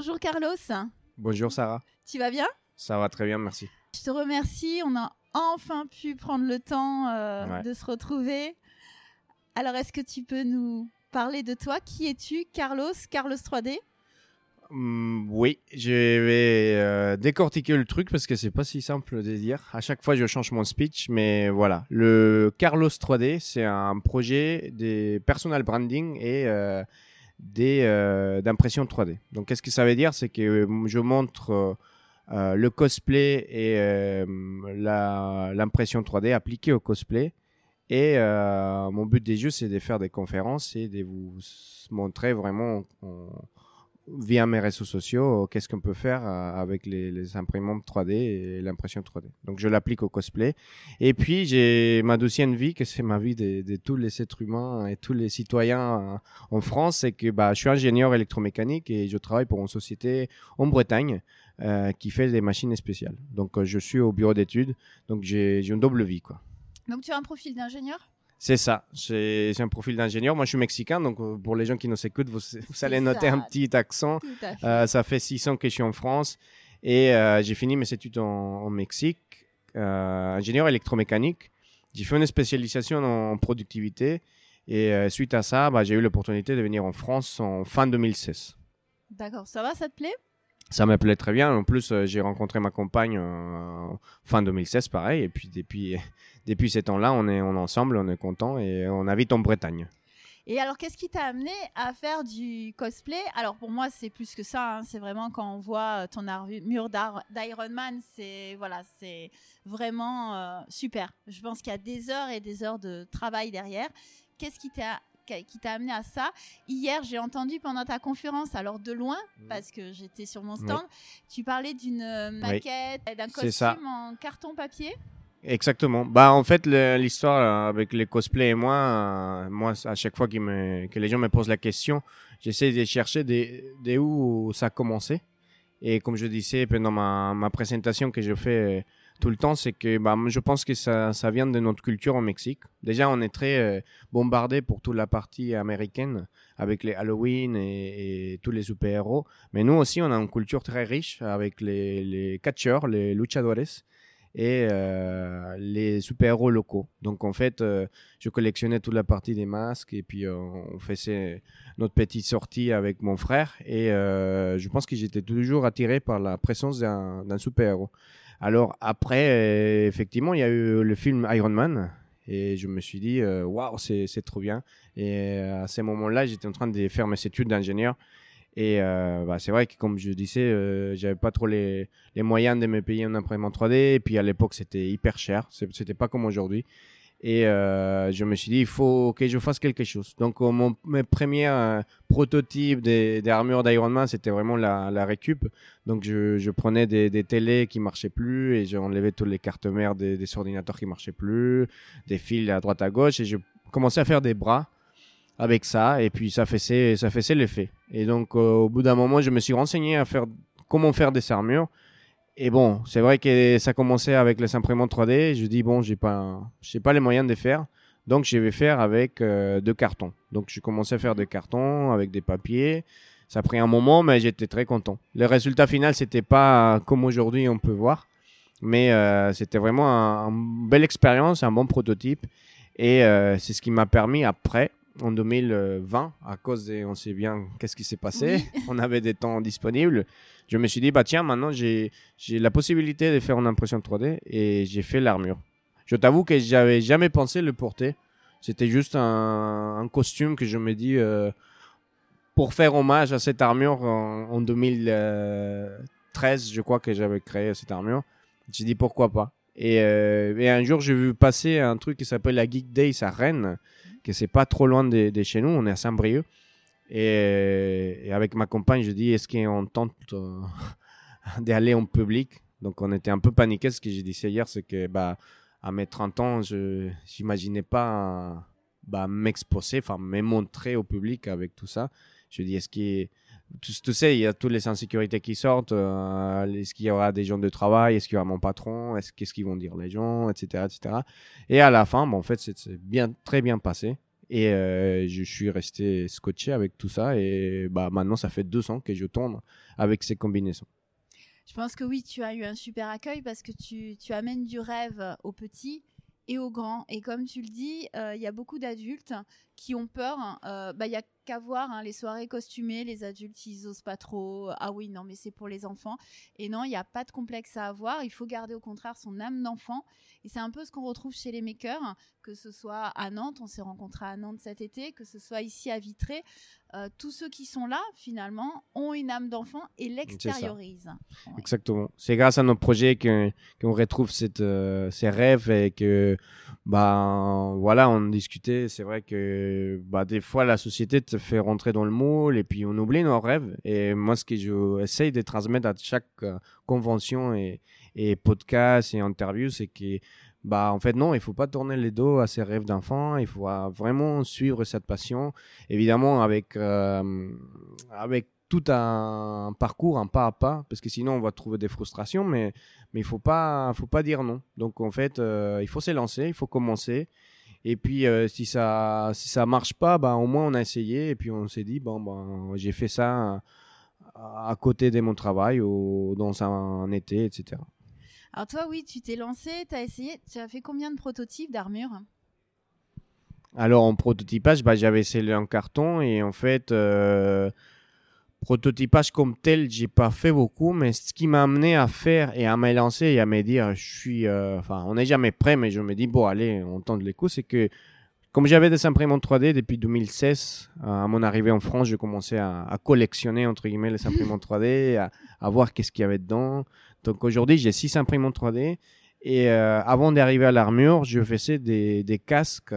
Bonjour Carlos. Bonjour Sarah. Tu vas bien? Ça va très bien, merci. Je te remercie. On a enfin pu prendre le temps euh, de se retrouver. Alors, est-ce que tu peux nous parler de toi? Qui es-tu, Carlos Carlos 3D hum, oui, je vais euh, décortiquer le truc parce que c'est pas si simple de dire. À chaque fois, je change mon speech, mais voilà. Le Carlos 3D, c'est un projet des personal branding et euh, d'impression 3D. Donc, qu'est-ce que ça veut dire? C'est que je montre le cosplay et l'impression 3D appliquée au cosplay et euh, mon but des jeux, c'est de faire des conférences et de vous montrer vraiment via mes réseaux sociaux qu'est-ce qu'on peut faire euh, avec les, imprimantes 3D et l'impression 3D. Donc je l'applique au cosplay. Et puis j'ai ma deuxième vie, que c'est ma vie de, tous les êtres humains et tous les citoyens euh, en France, c'est que bah, je suis ingénieur électromécanique et je travaille pour une société en Bretagne. qui fait des machines spéciales. Donc je suis au bureau d'études, donc j'ai une double vie quoi. Donc tu as un profil d'ingénieur? C'est ça, c'est un profil d'ingénieur. Moi, je suis mexicain, donc euh, pour les gens qui nous écoutent, vous, allez noter un petit accent. Euh, ça fait six ans que je suis en France et euh, j'ai fini mes études en, Mexique, ingénieur électromécanique. J'ai fait une spécialisation en productivité et suite à ça, bah, j'ai eu l'opportunité de venir en France en fin 2016. D'accord, ça va, ça te plaît? Ça me plaît très bien. En plus, euh, j'ai rencontré ma compagne euh, fin 2016, pareil. Et puis, depuis, depuis ces temps-là, on est, ensemble, on est content et on habite en Bretagne. Et alors, qu'est-ce qui t'a amené à faire du cosplay? Alors, pour moi, c'est plus que ça. Hein. C'est vraiment quand on voit ton armure d'Iron Man, c'est voilà, vraiment euh, super. Je pense qu'il y a des heures et des heures de travail derrière. Qu'est-ce qui t'a qui t'a amené à ça. Hier, j'ai entendu pendant ta conférence, alors de loin, mmh. parce que j'étais sur mon stand, tu parlais d'une euh, maquette, d'un costume en carton papier. Exactement. Bah en fait l'histoire avec les cosplays et moi, euh, moi à chaque fois me, que les gens me posent la question, j'essaie de chercher de, où ça a commencé. Et comme je disais pendant ma, ma présentation que je fais tout le temps, c'est que bah, je pense que ça, ça, vient de notre culture au Mexique. Déjà, on est très euh, bombardé pour toute la partie américaine avec les Halloween et, tous les super-héros. Mais nous aussi, on a une culture très riche avec les, catcheurs, les luchadores et euh, les super-héros locaux. Donc en fait, euh, je collectionnais toute la partie des masques et puis on faisait notre petite sortie avec mon frère et je pense que j'étais toujours attiré par la présence d'un super-héros. Alors après, euh, effectivement, il y a eu le film Iron Man. Et je me suis dit, euh, waouh, c'est trop bien. Et euh, à ce moment-là, j'étais en train de faire mes études d'ingénieur. Et bah, c'est vrai que, comme je disais, j'avais pas trop les, les, moyens de me payer un imprimante 3D. Et puis à l'époque, c'était hyper cher. C'était pas comme aujourd'hui. Et euh, je me suis dit, il faut que je fasse quelque chose. Donc, euh, mon, mes premiers euh, prototypes des, d'Iron Man, c'était vraiment la, récup. Donc, je, je prenais des, des, télés qui marchaient plus et j'enlevais toutes les cartes mères des, des, ordinateurs qui marchaient plus, des fils à droite à gauche et je commençais à faire des bras avec ça et puis ça faisait, ça faisait l'effet. Et donc, au bout d'un moment, je me suis renseigné à faire comment faire des armures. Et bon, c'est vrai que ça commençait avec les imprimantes 3D. Je dis, bon, j'ai pas, j'ai pas les moyens de faire. Donc, je vais faire avec euh, deux cartons. Donc, j'ai commencé à faire des cartons avec des papiers. Ça a pris un moment, mais j'étais très content. Le résultat final, c'était pas comme aujourd'hui on peut voir. Mais euh, c'était vraiment une belle expérience, un bon prototype. Et euh, c'est ce qui m'a permis après, en 2020, à cause de, on sait bien qu'est-ce qui s'est passé, on avait des temps disponibles. Je me suis dit, bah tiens, maintenant j'ai la possibilité de faire une impression 3D et j'ai fait l'armure. Je t'avoue que j'avais jamais pensé le porter. C'était juste un, costume que je me dis euh, pour faire hommage à cette armure en, 2013, je crois que j'avais créé cette armure. J'ai dit pourquoi pas? Et, euh, et un jour, j'ai vu passer un truc qui s'appelle la Geek Days à Rennes que c'est pas trop loin de, chez nous, on est à Saint-Brieuc. Et, avec ma compagne, je dis, est-ce qu'on tente euh, d'aller en public? Donc on était un peu paniqués. Ce que j'ai dit hier, c'est que bah, à mes 30 ans, je n'imaginais pas bah, m'exposer, enfin me montrer au public avec tout ça. Je dis, est-ce qu'il tu, sais, il y a toutes les insécurités qui sortent. Euh, est-ce qu'il y aura des gens de travail Est-ce qu'il y aura mon patron Est-ce qu'est-ce qu'ils vont dire les gens Etc. etc. Et à la fin, bon, en fait, c'est bien, très bien passé. Et euh, je suis resté scotché avec tout ça. Et bah, maintenant, ça fait deux ans que je tourne avec ces combinaisons. Je pense que oui, tu as eu un super accueil parce que tu, tu amènes du rêve aux petits et aux grands. Et comme tu le dis, euh, il y a beaucoup d'adultes qui ont peur. Euh, bah, il y a qu'à voir hein, les soirées costumées, les adultes, ils osent pas trop. Ah oui, non, mais c'est pour les enfants. Et non, il n'y a pas de complexe à avoir. Il faut garder au contraire son âme d'enfant. Et c'est un peu ce qu'on retrouve chez les makers, que ce soit à Nantes, on s'est rencontrés à Nantes cet été, que ce soit ici à Vitré. Euh, tous ceux qui sont là, finalement, ont une âme d'enfant et l'extériorisent. Exactement. C'est grâce à nos projets qu'on retrouve cette, euh, ces rêves et que, bah, voilà, on discutait. C'est vrai que bah, des fois, la société te fait rentrer dans le moule et puis on oublie nos rêves. Et moi, ce que j'essaye de transmettre à chaque euh, convention et, podcast et interview, c'est que bah en fait non, il faut pas tourner les dos à ses rêves d'enfant, il faut vraiment suivre cette passion, évidemment avec euh, avec tout un parcours, un pas à pas, parce que sinon on va trouver des frustrations, mais mais il faut pas faut pas dire non. Donc en fait, euh, il faut s'élancer, il faut commencer. Et puis euh, si ça si ça marche pas, bah au moins on a essayé et puis on s'est dit bon ben j'ai fait ça à, côté de mon travail ou dans un été, etc. Alors toi, oui, tu t'es lancé, tu as essayé, tu as fait combien de prototypes d'armure? Alors en prototypage, bah, j'avais essayé en carton et en fait, euh, prototypage comme tel, j'ai pas fait beaucoup, mais ce qui m'a amené à faire et à me lancer et à me dire, je suis, euh, enfin, on n'est jamais prêt, mais je me dis, bon, allez, on tente les coups, c'est que comme j'avais des imprimantes 3D depuis 2016, à mon arrivée en France, je commençais à, collectionner entre guillemets les imprimantes 3D, à, à voir qu'est-ce qu'il y avait dedans. Donc aujourd'hui, j'ai six imprimantes 3D. Et euh, avant d'arriver à l'armure, je faisais des, des casques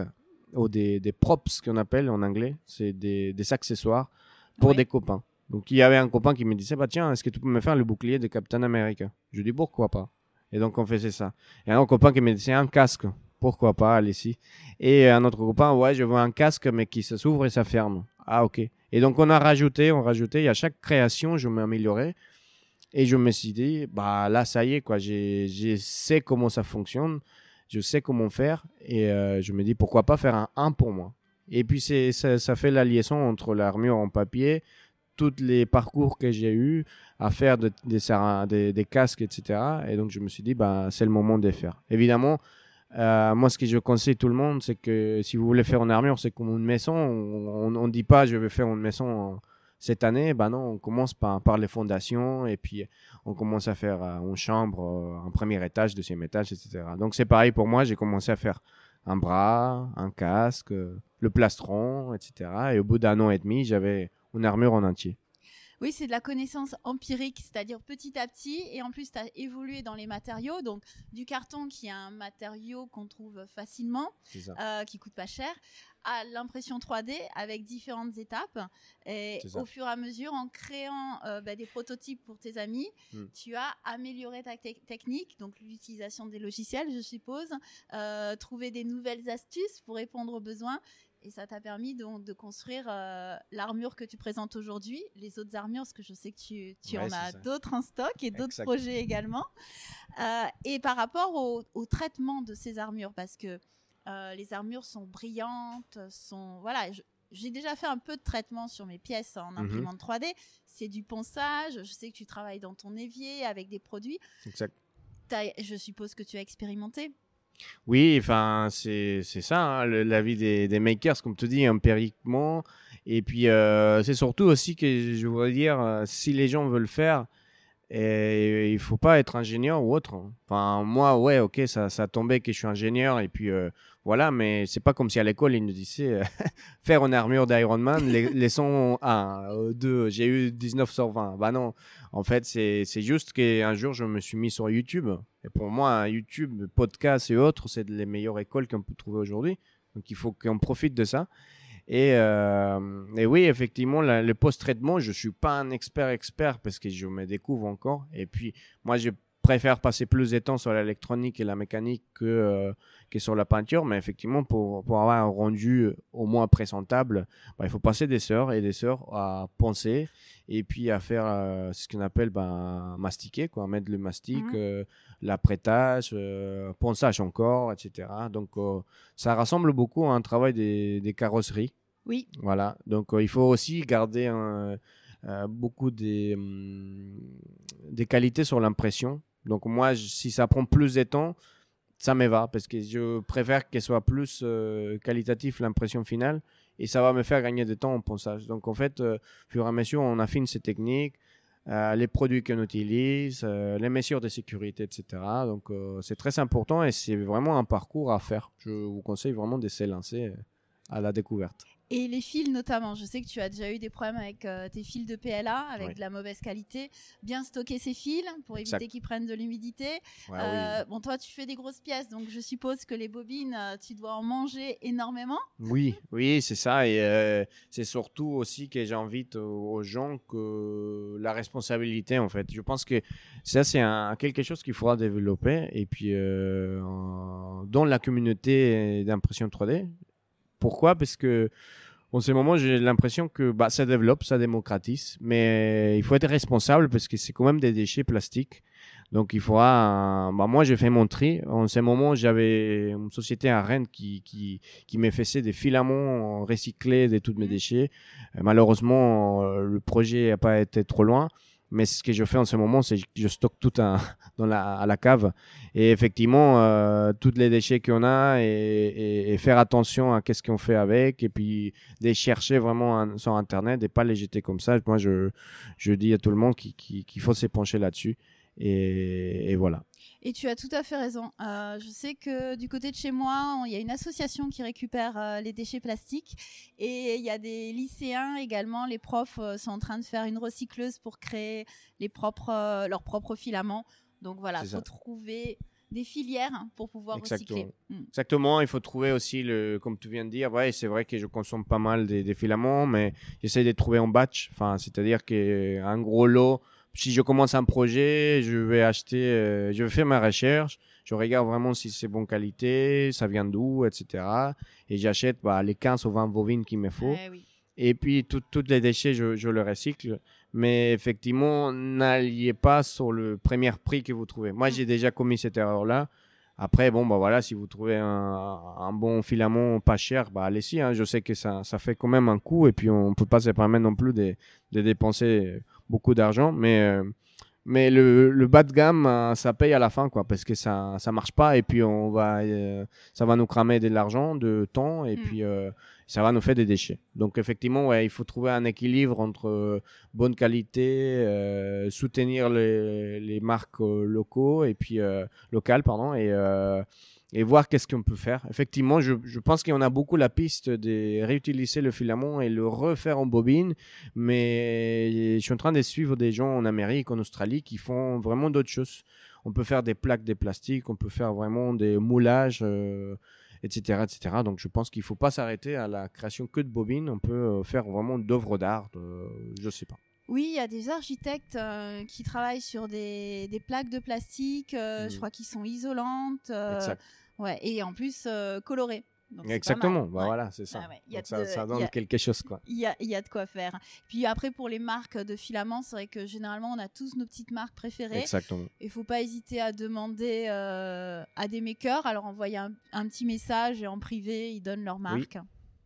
ou des, des props qu'on appelle en anglais. C'est des, des, accessoires pour des copains. Donc il y avait un copain qui me disait bah tiens, est-ce que tu peux me faire le bouclier de Captain America? Je lui dis pourquoi pas? Et donc on faisait ça. Et un autre copain qui me disait un casque. Pourquoi pas, allez-y. Et un autre copain, ouais, je veux un casque, mais qui se s'ouvre et ça ferme. Ah, ok. Et donc, on a rajouté, on rajouté, et à chaque création, je m'améliorais. Et je me suis dit, bah là, ça y est, quoi. Je sais comment ça fonctionne, je sais comment faire, et euh, je me dis, pourquoi pas faire un 1 pour moi? Et puis, ça, ça, fait la liaison entre l'armure en papier, tous les parcours que j'ai eu à faire de, des, casques, etc. Et donc, je me suis dit, bah, c'est le moment de les faire. Évidemment, euh, moi, ce que je conseille tout le monde, c'est que si vous voulez faire une armure, c'est comme une maison. On ne dit pas, je vais faire une maison cette année, ben non, on commence par, par les fondations et puis on commence à faire euh, une chambre, euh, un premier étage, deuxième étage, etc. Donc c'est pareil pour moi, j'ai commencé à faire un bras, un casque, euh, le plastron, etc. Et au bout d'un an et demi, j'avais une armure en entier. Oui, c'est de la connaissance empirique, c'est-à-dire petit à petit, et en plus, tu as évolué dans les matériaux, donc du carton qui est un matériau qu'on trouve facilement, qui coûte pas cher, à l'impression 3D avec différentes étapes. Et au fur et à mesure, en créant euh, bah, des prototypes pour tes amis, hmm. tu as amélioré ta technique, donc l'utilisation des logiciels, je suppose, euh, trouver des nouvelles astuces pour répondre aux besoins. Et ça t'a permis donc de construire euh, l'armure que tu présentes aujourd'hui, les autres armures, parce que je sais que tu, tu en as d'autres en stock et d'autres projets également. et par rapport au, au, traitement de ces armures, parce que euh, les armures sont brillantes, sont voilà. J'ai déjà fait un peu de traitement sur mes pièces en mhm. imprimante 3D. C'est du ponçage. Je sais que tu travailles dans ton évier avec des produits. Exact. Je suppose que tu as expérimenté. Oui, enfin, c'est ça, hein, la vie des, des, makers, comme tu dis, empiriquement. Et puis, euh, c'est surtout aussi que je voudrais dire, euh, si les gens veulent faire, et il faut pas être ingénieur ou autre. Hein. Enfin, moi, ouais, ok, ça, ça tombait que je suis ingénieur et puis euh, voilà, mais c'est pas comme si à l'école ils nous disaient euh, faire une armure d'Iron Man, les, leçons 1, 2, j'ai eu 19 sur 20. Bah non, en fait, c'est juste qu'un jour je me suis mis sur YouTube. Et pour moi, YouTube, podcast et autres, c'est les meilleures écoles qu'on peut trouver aujourd'hui. Donc il faut qu'on profite de ça. Et, euh, et, oui, effectivement, le post-traitement, je suis pas un expert expert parce que je me découvre encore. Et puis, moi, je préfère passer plus de temps sur l'électronique et la mécanique que, euh, que sur la peinture. Mais effectivement, pour, pour avoir un rendu au moins présentable, bah, il faut passer des heures et des heures à penser et puis à faire euh, ce qu'on appelle ben, mastiquer, quoi, mettre le mastic, Mhm. euh, l'apprêtage, euh, ponçage encore, etc. Donc euh, ça rassemble beaucoup à un travail des, des carrosseries. Oui. Voilà. Donc euh, il faut aussi garder euh, beaucoup des, hum, des qualités sur l'impression. Donc moi, si ça prend plus de temps, ça me va parce que je préfère qu'elle soit plus euh, qualitatif l'impression finale et ça va me faire gagner du temps en ponçage. Donc en fait, euh, au fur et à mesure, on affine ces techniques, euh, les produits qu'on utilise, euh, les mesures de sécurité, etc. Donc euh, c'est très important et c'est vraiment un parcours à faire. Je vous conseille vraiment de se lancer euh, à la découverte. Et les fils notamment, je sais que tu as déjà eu des problèmes avec euh, tes fils de PLA, avec Oui. de la mauvaise qualité. Bien stocker ces fils pour éviter qu'ils prennent de l'humidité. Ouais, Euh, Bon, toi, tu fais des grosses pièces, donc je suppose que les bobines, euh, tu dois en manger énormément. Oui, oui, c'est ça. Et euh, c'est surtout aussi que j'invite aux gens que la responsabilité, en fait. Je pense que ça, c'est quelque chose qu'il faudra développer. Et puis, dans la communauté d'impression 3D. Pourquoi? Parce que en ce moment, j'ai l'impression que bah, ça développe, ça démocratise. Mais il faut être responsable parce que c'est quand même des déchets plastiques. Donc, il faudra. Bah, moi, j'ai fait mon tri. En ce moment, j'avais une société à Rennes qui, qui, qui me faisait des filaments recyclés de tous mes Mhm. déchets. Euh, malheureusement, euh, le projet n'a pas été trop loin. Mais ce que je fais en ce moment, c'est que je stocke tout un, dans la, à la cave. Et effectivement, euh, tous les déchets qu'on a et, faire attention à qu'est-ce qu'on fait avec. Et puis, les chercher vraiment sur Internet et pas les jeter comme ça. Moi, je, je dis à tout le monde qu'il qu'il faut s'épancher là-dessus. Et voilà. Et tu as tout à fait raison. Euh, je sais que du côté de chez moi, il y a une association qui récupère euh, les déchets plastiques et il y a des lycéens également. Les profs euh, sont en train de faire une recycleuse pour créer les propres, leurs propres filaments. Donc voilà, il faut ça. trouver des filières pour pouvoir Exactement. recycler. Mm. Exactement, il faut trouver aussi, le, comme tu viens de dire, ouais, c'est vrai que je consomme pas mal des, des filaments, mais j'essaie de les trouver en batch. Enfin, c'est-à-dire qu'un gros lot, si je commence un projet, je vais acheter, euh, je vais faire ma recherche, je regarde vraiment si c'est bonne qualité, ça vient d'où, etc. Et j'achète bah, les 15 ou 20 bovines qu'il me faut. Oui. Et puis, tous les déchets, je, je le recycle. Mais effectivement, n'alliez pas sur le premier prix que vous trouvez. Moi, j'ai déjà commis cette erreur-là. Après, bon, bah voilà, si vous trouvez un, un bon filament pas cher, bah allez-y. hein. Je sais que ça, ça fait quand même un coût et puis on peut pas se permettre non plus de, de dépenser beaucoup d'argent. Mais, euh, mais le, le bas de gamme, euh, ça paye à la fin, quoi, parce que ça, ça marche pas et puis on va, euh, ça va nous cramer de l'argent, de temps et Mm. puis ça va nous faire des déchets. Donc effectivement, ouais, il faut trouver un équilibre entre euh, bonne qualité, euh, soutenir les, marques euh, locaux et puis locales, pardon, et et voir qu'est-ce qu'on peut faire. Effectivement, je, je pense qu'on a beaucoup la piste de réutiliser le filament et le refaire en bobine, mais je suis en train de suivre des gens en Amérique, en Australie, qui font vraiment d'autres choses. On peut faire des plaques de plastique, on peut faire vraiment des moulages, etc., etc. Donc je pense qu'il ne faut pas s'arrêter à la création que de bobines, on peut euh, faire vraiment d'œuvres d'art, euh, je sais pas. Oui, il y a des architectes euh, qui travaillent sur des, des plaques de plastique, euh, je Mhm. crois qu'ils sont isolantes, ouais, et en plus colorées. Donc, Exactement, bah Ouais. voilà, c'est ça. Ah ouais, Donc ça, de- ça il donne a- quelque chose, quoi. Il y a, y a de quoi faire. Puis après, pour les marques de filaments, c'est vrai que généralement, on a tous nos petites marques préférées. Exactement. Il faut pas hésiter à demander euh, à des makers, alors envoyer un, un petit message et en privé, ils donnent leur marque.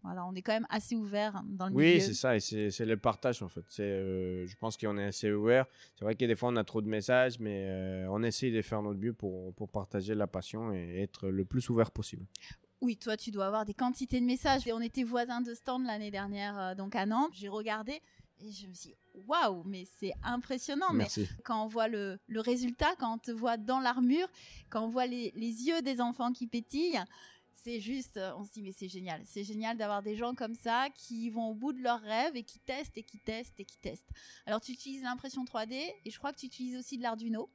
Voilà, on est quand même assez ouvert dans le Oui, milieu. c'est ça, et c'est le partage en fait. Euh, je pense qu'on est assez ouvert. C'est vrai que des fois on a trop de messages, mais euh, on essaye de faire notre mieux pour, pour partager la passion et être le plus ouvert possible. Oui, toi, tu dois avoir des quantités de messages. Et on était voisins de stand l'année dernière, euh, donc à Nantes. J'ai regardé et je me suis dit, waouh, mais c'est impressionnant. Mais Merci. quand on voit le, le résultat, quand on te voit dans l'armure, quand on voit les, les yeux des enfants qui pétillent, c'est juste, euh, on se dit, mais c'est génial. C'est génial d'avoir des gens comme ça qui vont au bout de leurs rêves et qui testent et qui testent et qui testent. Alors, tu utilises l'impression 3D et je crois que tu utilises aussi de l'Arduino.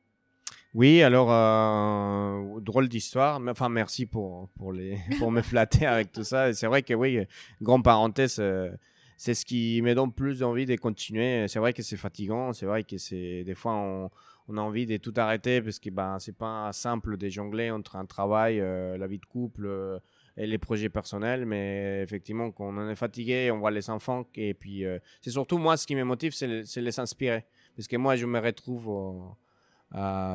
Oui, alors, euh, drôle d'histoire. Mais, Enfin, merci pour, pour, les, pour me flatter avec tout ça. C'est vrai que oui, grande parenthèse, euh, c'est ce qui me donne plus envie de continuer. C'est vrai que c'est fatigant, c'est vrai que c'est des fois on, on a envie de tout arrêter parce que ben, c'est pas simple de jongler entre un travail, euh, la vie de couple et les projets personnels. Mais effectivement, quand on en est fatigué, on voit les enfants. Et puis, euh, c'est surtout moi, ce qui me motive, c'est les inspirer. Parce que moi, je me retrouve.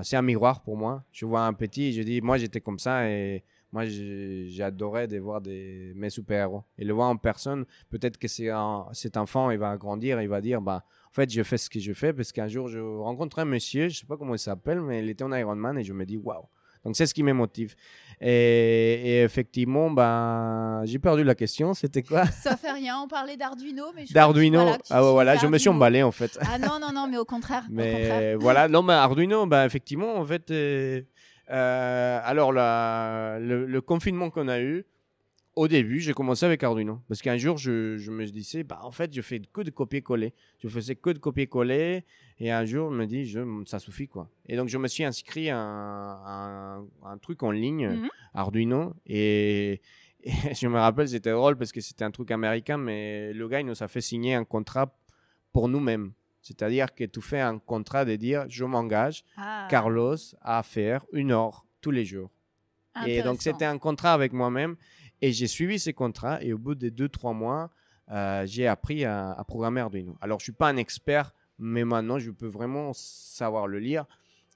C'est un miroir pour moi. Je vois un petit et je dis, moi, j'étais comme ça. Et moi, j'adorais de voir des, mes super-héros. Et le voir en personne, peut-être que cet enfant, il va grandir, il va dire, bah, en fait, je fais ce que je fais parce qu'un jour, je rencontre un monsieur, je sais pas comment il s'appelle, mais il était en Ironman et je me dis, waouh. Donc, c'est ce qui me motive. Et, effectivement, bah, j'ai perdu la question. C'était quoi? Ça fait rien. On parlait d'Arduino. D'Arduino. ah voilà, je me suis emballé en fait. Ah non, non, non, mais au contraire. mais voilà, non, mais Arduino, bah, effectivement, en fait. Euh, euh, alors, le, confinement qu'on a eu, au début, j'ai commencé avec Arduino. Parce qu'un jour, je, me disais, bah, en fait, je fais que de copier-coller. Je faisais que de copier-coller. Et un jour, je me dis, je, ça suffit, quoi. Et donc, je me suis inscrit à un, un, truc en ligne, mhm. Arduino. Et, et, je me rappelle, c'était drôle parce que c'était un truc américain, mais le gars, il nous a fait signer un contrat pour nous-mêmes. C'est-à-dire que tu fais un contrat de dire je m'engage, ah. Carlos, à faire une heure tous les jours. Et donc c'était un contrat avec moi-même et j'ai suivi ces contrats et au bout de deux, trois mois, euh, j'ai appris à, programmer Arduino. Alors je suis pas un expert, mais maintenant je peux vraiment savoir le lire,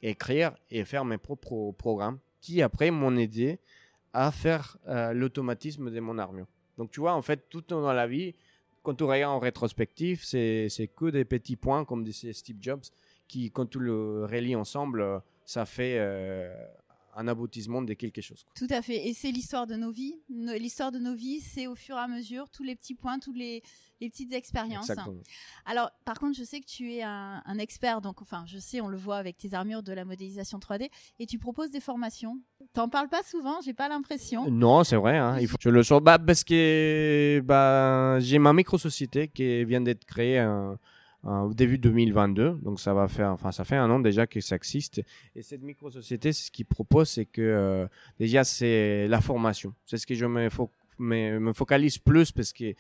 écrire et faire mes propres programmes qui après m'ont aidé à faire euh, l'automatisme de mon armure. Donc tu vois, en fait, tout dans la vie, quand tu regardes en rétrospective, c'est que des petits points, comme disait Steve Jobs, qui, quand tu le relis ensemble, ça fait euh, un aboutissement de quelque chose. Tout à fait. Et c'est l'histoire de nos vies. L'histoire de nos vies, c'est au fur et à mesure tous les petits points, tous les, les petites expériences. Exactement. Alors, par contre, je sais que tu es un, expert, donc, enfin, je sais, on le voit avec tes armures de la modélisation 3D, et tu proposes des formations. T'en parles pas souvent, j'ai pas l'impression. Non, c'est vrai. Hein, il faut que je le sors. Bah, parce que bah, j'ai ma micro-société qui vient d'être créée. Au début 2022. Donc ça va faire, enfin ça fait un an déjà que ça existe. Et cette micro-société, ce qu'il propose, c'est que euh, déjà c'est la formation. C'est ce que je me, me focalise plus parce que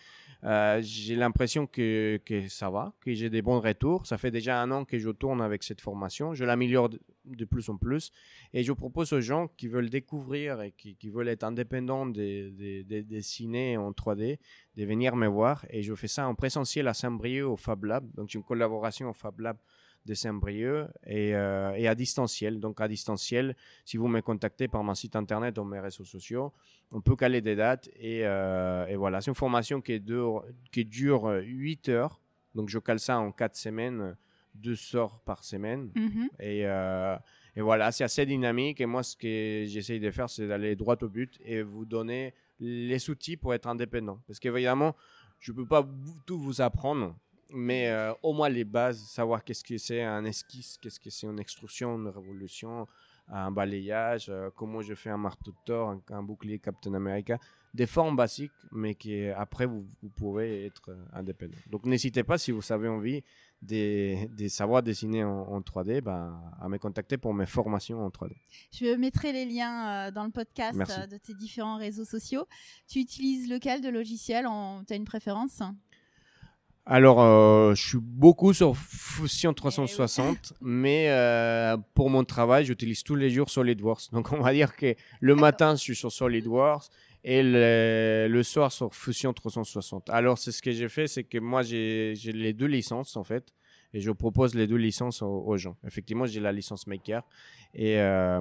euh, j'ai l'impression que, ça va, que j'ai des bons retours. Ça fait déjà un an que je tourne avec cette formation. Je l'améliore de, plus en plus. Et je propose aux gens qui veulent découvrir et qui, veulent être indépendants des de, dessiner en 3D de venir me voir. Et je fais ça en présentiel à Saint-Brieuc au Fab Lab. Donc, j'ai une collaboration au Fab Lab de Saint-Brieuc et, euh, et, à distanciel. Donc à distanciel, si vous me contactez par mon site internet ou mes réseaux sociaux, on peut caler des dates et, euh, et voilà. C'est une formation qui, est dure, qui dure 8 heures. Donc je cale ça en 4 semaines, 2 sorts par semaine. Mm-hmm. Et, euh, et, voilà, c'est assez dynamique. Et moi, ce que j'essaye de faire, c'est d'aller droit au but et vous donner les outils pour être indépendant. Parce qu'évidemment, je ne peux pas tout vous apprendre mais euh, au moins les bases, savoir qu'est-ce que c'est un esquisse, qu'est-ce que c'est une extrusion, une révolution, un balayage, euh, comment je fais un marteau de Thor, un, bouclier Captain America, des formes basiques, mais qui après vous, vous pouvez être euh, indépendant. Donc n'hésitez pas si vous avez envie de, savoir dessiner en, 3D, ben, à me contacter pour mes formations en 3D. Je mettrai les liens dans le podcast de tes différents réseaux sociaux. Tu utilises lequel de logiciel Tu as une préférence? Alors, euh, je suis beaucoup sur Fusion 360, mais euh, pour mon travail, j'utilise tous les jours SolidWorks. Donc, on va dire que le matin, je suis sur SolidWorks et le, soir sur Fusion 360. Alors, c'est ce que j'ai fait, c'est que moi, j'ai les deux licences, en fait, et je propose les deux licences aux, gens. Effectivement, j'ai la licence Maker, et euh,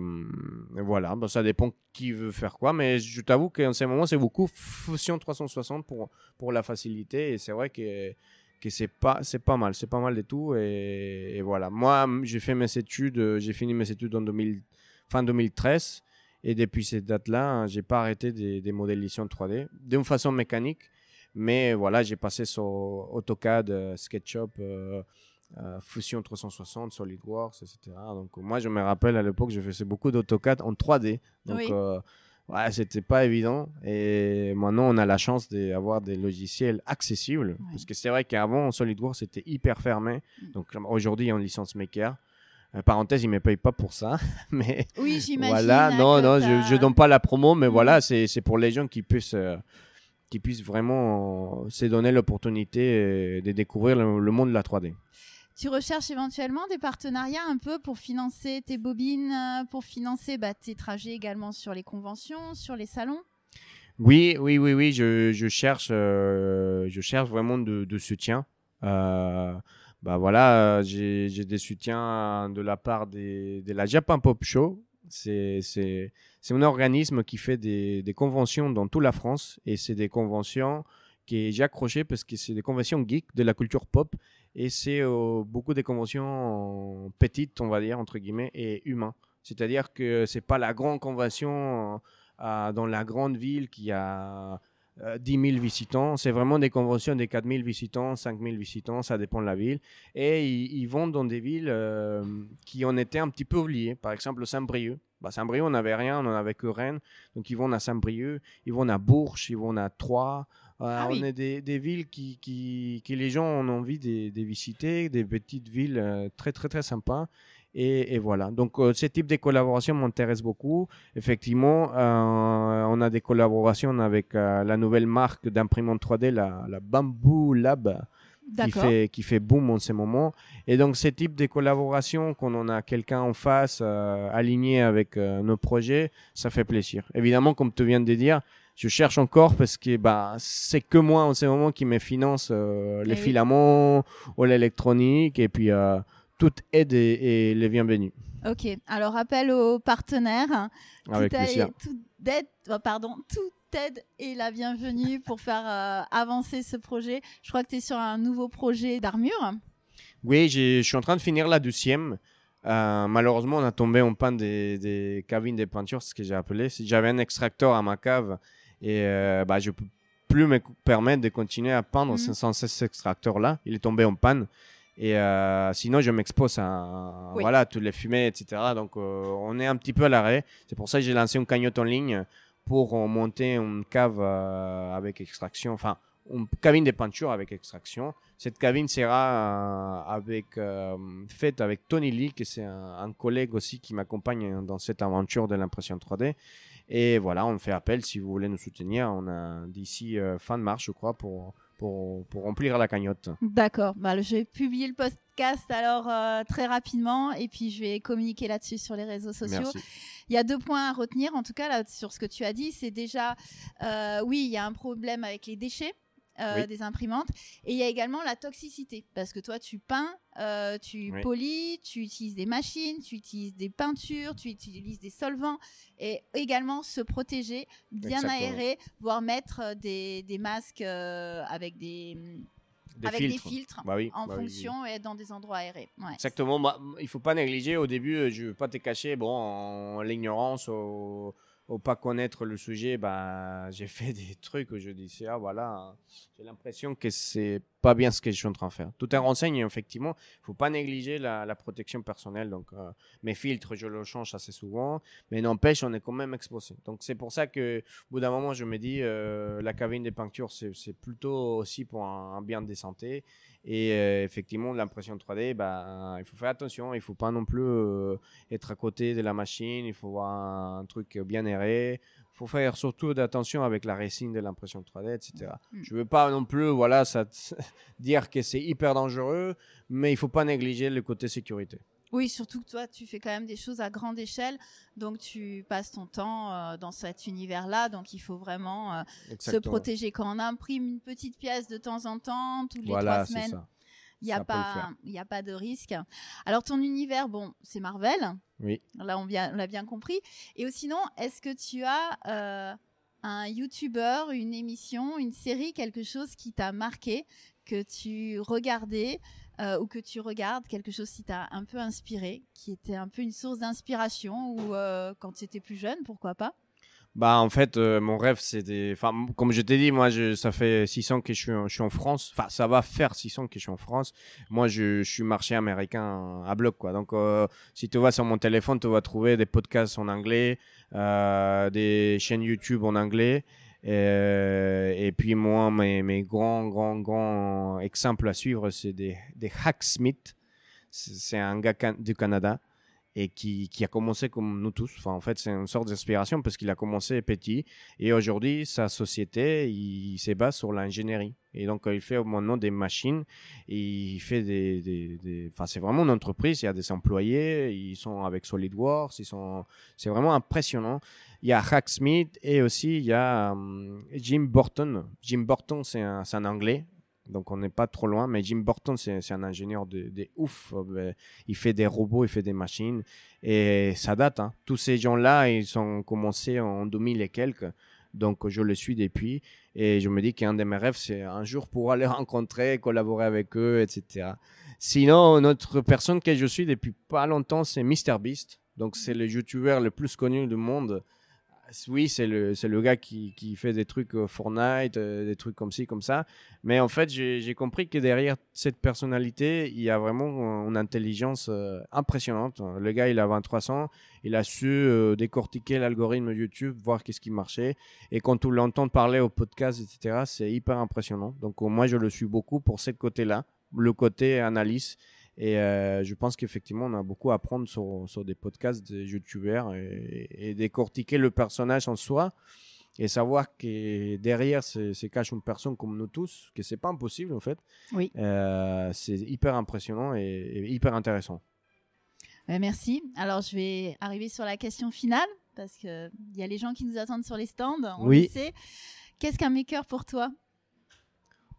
voilà, bon, ça dépend qui veut faire quoi, mais je t'avoue qu'en ce moment, c'est beaucoup Fusion 360 pour, pour la facilité, et c'est vrai que que c'est pas pas mal. C'est pas mal de tout et, voilà. Moi j'ai fait mes études j'ai fini mes études en 2000, fin 2013 et depuis cette date là j'ai pas arrêté des, modélisations 3D d'une façon mécanique mais voilà j'ai passé sur AutoCAD euh, SketchUp euh, euh, Fusion 360 SolidWorks etc donc moi je me rappelle à l'époque je faisais beaucoup d'AutoCAD en 3D donc ouais, c'était pas évident. Et maintenant, on a la chance d'avoir des logiciels accessibles. Parce que c'est vrai qu'avant, SolidWorks, c'était hyper fermé. Mm. Donc aujourd'hui, en licence maker. Euh, parenthèse, ils ne me payent pas pour ça. mais oui, j'imagine. Voilà, non, non, je ne donne pas la promo, mais mm. voilà, c'est pour les gens qui puissent. Euh, qui puissent vraiment se donner l'opportunité euh, de découvrir le, monde de la 3D. Tu recherches éventuellement des partenariats un peu pour financer tes bobines, euh, pour financer bah, tes trajets également sur les conventions, sur les salons? Oui, oui, oui, oui. Je, cherche, euh, je cherche vraiment de, soutien. Euh, bah voilà, j'ai des soutiens de la part de la Japan Pop Show. C'est un organisme qui fait des, des conventions dans toute la France et c'est des conventions qui est j'ai accroché parce que c'est des conventions geek de la culture pop et c'est euh, beaucoup des conventions petites, on va dire entre guillemets, et humains. C'est-à-dire que c'est pas la grande convention euh, dans la grande ville qui a euh, 10 000 visitants. C'est vraiment des conventions de 4 000 visitants, 5 000 visitants, ça dépend de la ville. Et ils, vont dans des villes euh, qui en étaient un petit peu oubliées. Par exemple, Saint-Brieuc. Bah, Saint-Brieuc, on n'avait rien, on n'en avait que Rennes. Donc ils vont à Saint-Brieuc, ils vont à Bourges, ils vont à Troyes. Ah oui. On est des, des villes qui, qui, qui les gens ont envie de, de visiter, des petites villes euh, très très très sympas. Et, et voilà. Donc euh, ce type de collaboration m'intéresse beaucoup. Effectivement, euh, on a des collaborations avec euh, la nouvelle marque d'imprimante 3D, la, la Bamboo Lab, qui fait, qui fait boom en ce moment. Et donc, ce type de collaboration, quand on a quelqu'un en face aligné avec nos projets, ça fait plaisir. Évidemment, comme tu viens de dire, je cherche encore parce que bah, c'est que moi en ce moment qui me finance euh, les Eh oui. filaments ou l'électronique. Et puis, euh, toute aide est, est les bienvenue. Ok, alors appel aux partenaires. Avec Tout aide- tout oh, pardon, toute aide est la bienvenue pour faire euh, avancer ce projet. Je crois que tu es sur un nouveau projet d'armure. Oui, je suis en train de finir la douzième. Euh, malheureusement, on a tombé en panne des, des cabines de peinture, ce que j'ai appelé. J'avais un extracteur à ma cave et euh, bah, je peux plus me permettre de continuer à peindre Mhm. sans cet extracteur-là. Il est tombé en panne. Et euh, sinon, je m'expose à Oui. voilà, toutes les fumées, etc. Donc, euh, on est un petit peu à l'arrêt. C'est pour ça que j'ai lancé une cagnotte en ligne pour monter une cave euh, avec extraction. Enfin, une cabine de peinture avec extraction. Cette cabine sera avec, faite avec Tony Lee, qui c'est un, un collègue aussi qui m'accompagne dans cette aventure de l'impression 3D. Et voilà, on fait appel si vous voulez nous soutenir. On a d'ici euh, fin de mars, je crois, pour, pour, pour remplir la cagnotte. D'accord, bah, je vais publier le podcast alors euh, très rapidement et puis je vais communiquer là-dessus sur les réseaux sociaux. Merci. Il y a deux points à retenir, en tout cas, là, sur ce que tu as dit. C'est déjà, euh, oui, il y a un problème avec les déchets. Euh, Oui. des imprimantes et il y a également la toxicité parce que toi tu peins euh, tu Oui. polis tu utilises des machines tu utilises des peintures tu utilises des solvants et également se protéger bien Exactement. aérer voire mettre euh, des, des masques euh, avec des Des avec filtres. des filtres Bah oui, en bah oui, oui. fonction et dans des endroits aérés Ouais. Exactement. Bah, il faut pas négliger. Au début, je veux pas te cacher. Bon, l'ignorance, au, pas connaître le sujet, bah, j'ai fait des trucs où je disais, ah voilà, j'ai l'impression que c'est pas bien ce que je suis en train de faire. Tout est renseigné, effectivement. Il faut pas négliger la, protection personnelle. Donc, euh, mes filtres, je le change assez souvent. Mais n'empêche, on est quand même exposé. Donc, c'est pour ça que, au bout d'un moment, je me dis, euh, la cabine des peintures, c'est plutôt aussi pour un, bien de santé. Et euh, effectivement, l'impression 3D, bah, il faut faire attention. Il faut pas non plus être à côté de la machine. Il faut voir un, truc bien aéré. Faut faire surtout attention avec la résine de l'impression 3D, etc. Mm. Je veux pas non plus voilà, ça, dire que c'est hyper dangereux, mais il faut pas négliger le côté sécurité. Oui, surtout que toi, tu fais quand même des choses à grande échelle, donc tu passes ton temps euh, dans cet univers-là, donc il faut vraiment euh, se protéger. Quand on imprime une petite pièce de temps en temps, toutes les Voilà, trois c'est semaines, ça. Il n'y a, pas- y a pas de risque. Alors ton univers, bon, c'est Marvel, Oui. là on l'a bien compris. Et sinon, est-ce que tu as euh, un YouTuber, une émission, une série, quelque chose qui t'a marqué, que tu regardais euh, ou que tu regardes, quelque chose qui t'a un peu inspiré, qui était un peu une source d'inspiration ou euh, quand tu étais plus jeune, pourquoi pas? Bah, en fait, euh, mon rêve, des. Enfin, comme je t'ai dit, moi, ça fait 6 ans que je suis, en- France. Enfin, ça va faire 6 ans que je suis en France. Moi, je, suis marché américain à bloc, quoi. Donc, euh, si tu vas sur mon téléphone, tu vas trouver des podcasts en anglais, euh, des chaînes YouTube en anglais. Et, puis, moi, mes, mes grands, grands, grands exemples à suivre, c'est des, des Hacksmith. C'est un gars can- du Canada et qui, a commencé comme nous tous. En fait, c'est une sorte d'inspiration parce qu'il a commencé petit et aujourd'hui, sa société, il, se base sur l'ingénierie. Et donc, il fait maintenant des machines et il fait des. Enfin, c'est vraiment une entreprise. Il y a des employés, ils sont avec SolidWorks. C'est vraiment impressionnant. Il y a Hacksmith et aussi il y a um, Jim Burton. Jim Burton, c'est un anglais donc on n'est pas trop loin. Mais Jim Burton, c'est un ingénieur de, ouf. Euh, il fait des robots, il fait des machines. Et ça date. Hein. Tous ces gens-là, ils ont commencé en 2000 et quelques. Donc je le suis depuis. Et je me dis qu'un de mes rêves, c'est un jour pouvoir les rencontrer, collaborer avec eux, etc. Sinon, notre personne que je suis depuis pas longtemps, c'est MrBeast. Donc c'est le youtubeur le plus connu du monde oui, c'est le, le gars qui, qui, fait des trucs euh, Fortnite, euh, des trucs comme ci, comme ça. Mais en fait, j'ai compris que derrière cette personnalité, il y a vraiment une intelligence euh, impressionnante. Le gars, il a 23 ans, il a su décortiquer l'algorithme YouTube, voir qu'est-ce qui marchait. Et quand on l'entend parler au podcast, etc., c'est hyper impressionnant. Donc, moi, je le suis beaucoup pour ce côté-là, le côté analyse. Et euh, je pense qu'effectivement, on a beaucoup à apprendre sur, sur des podcasts de youtubeurs et, et, décortiquer le personnage en soi et savoir que derrière se, cache une personne comme nous tous, que c'est pas impossible en fait. Oui. Euh, c'est hyper impressionnant et, hyper intéressant. merci. Alors, je vais arriver sur la question finale parce qu'il y a les gens qui nous attendent sur les stands. On oui. sait. Qu'est-ce qu'un maker pour toi?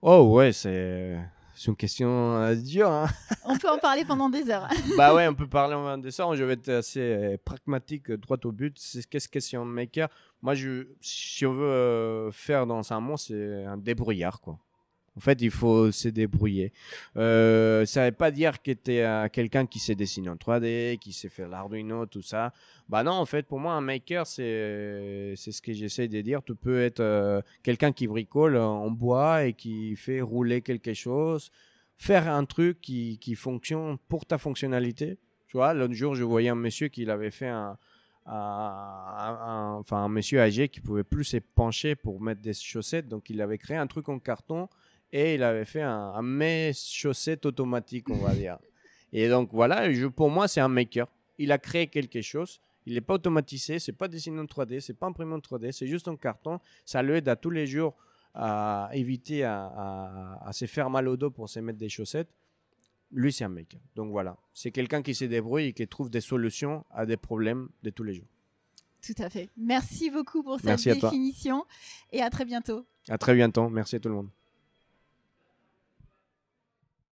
Oh, ouais, c'est c'est une question euh, dure. Hein. on peut en parler pendant des heures. bah ouais, on peut parler pendant des heures. Je vais être assez euh, pragmatique, euh, droit au but. C'est qu'est-ce que c'est un maker Moi, je, si on veut faire dans un mot, c'est un débrouillard, quoi. En fait, il faut se débrouiller. Euh, ça ne veut pas dire que tu es quelqu'un qui sait dessiner en 3D, qui sait faire l'Arduino, tout ça. Bah non, en fait, pour moi, un maker, c'est ce que j'essaie de dire. Tu peux être euh, quelqu'un qui bricole en bois et qui fait rouler quelque chose, faire un truc qui, qui fonctionne pour ta fonctionnalité. Tu vois, l'autre jour, je voyais un monsieur qui avait fait un, enfin, un monsieur âgé qui pouvait plus se pencher pour mettre des chaussettes. Donc, il avait créé un truc en carton et il avait fait un, un mes chaussette automatique, on va dire. Et donc voilà, je, pour moi, c'est un maker. Il a créé quelque chose. Il n'est pas automatisé, c'est pas dessiné en 3D, c'est pas imprimé en 3D, c'est juste un carton. Ça l'aide à tous les jours à éviter à, à, se faire mal au dos pour se mettre des chaussettes. Lui, c'est un maker. Donc voilà, c'est quelqu'un qui se débrouille et qui trouve des solutions à des problèmes de tous les jours. Tout à fait. Merci beaucoup pour cette définition et à très bientôt. À très bientôt. Merci à tout le monde.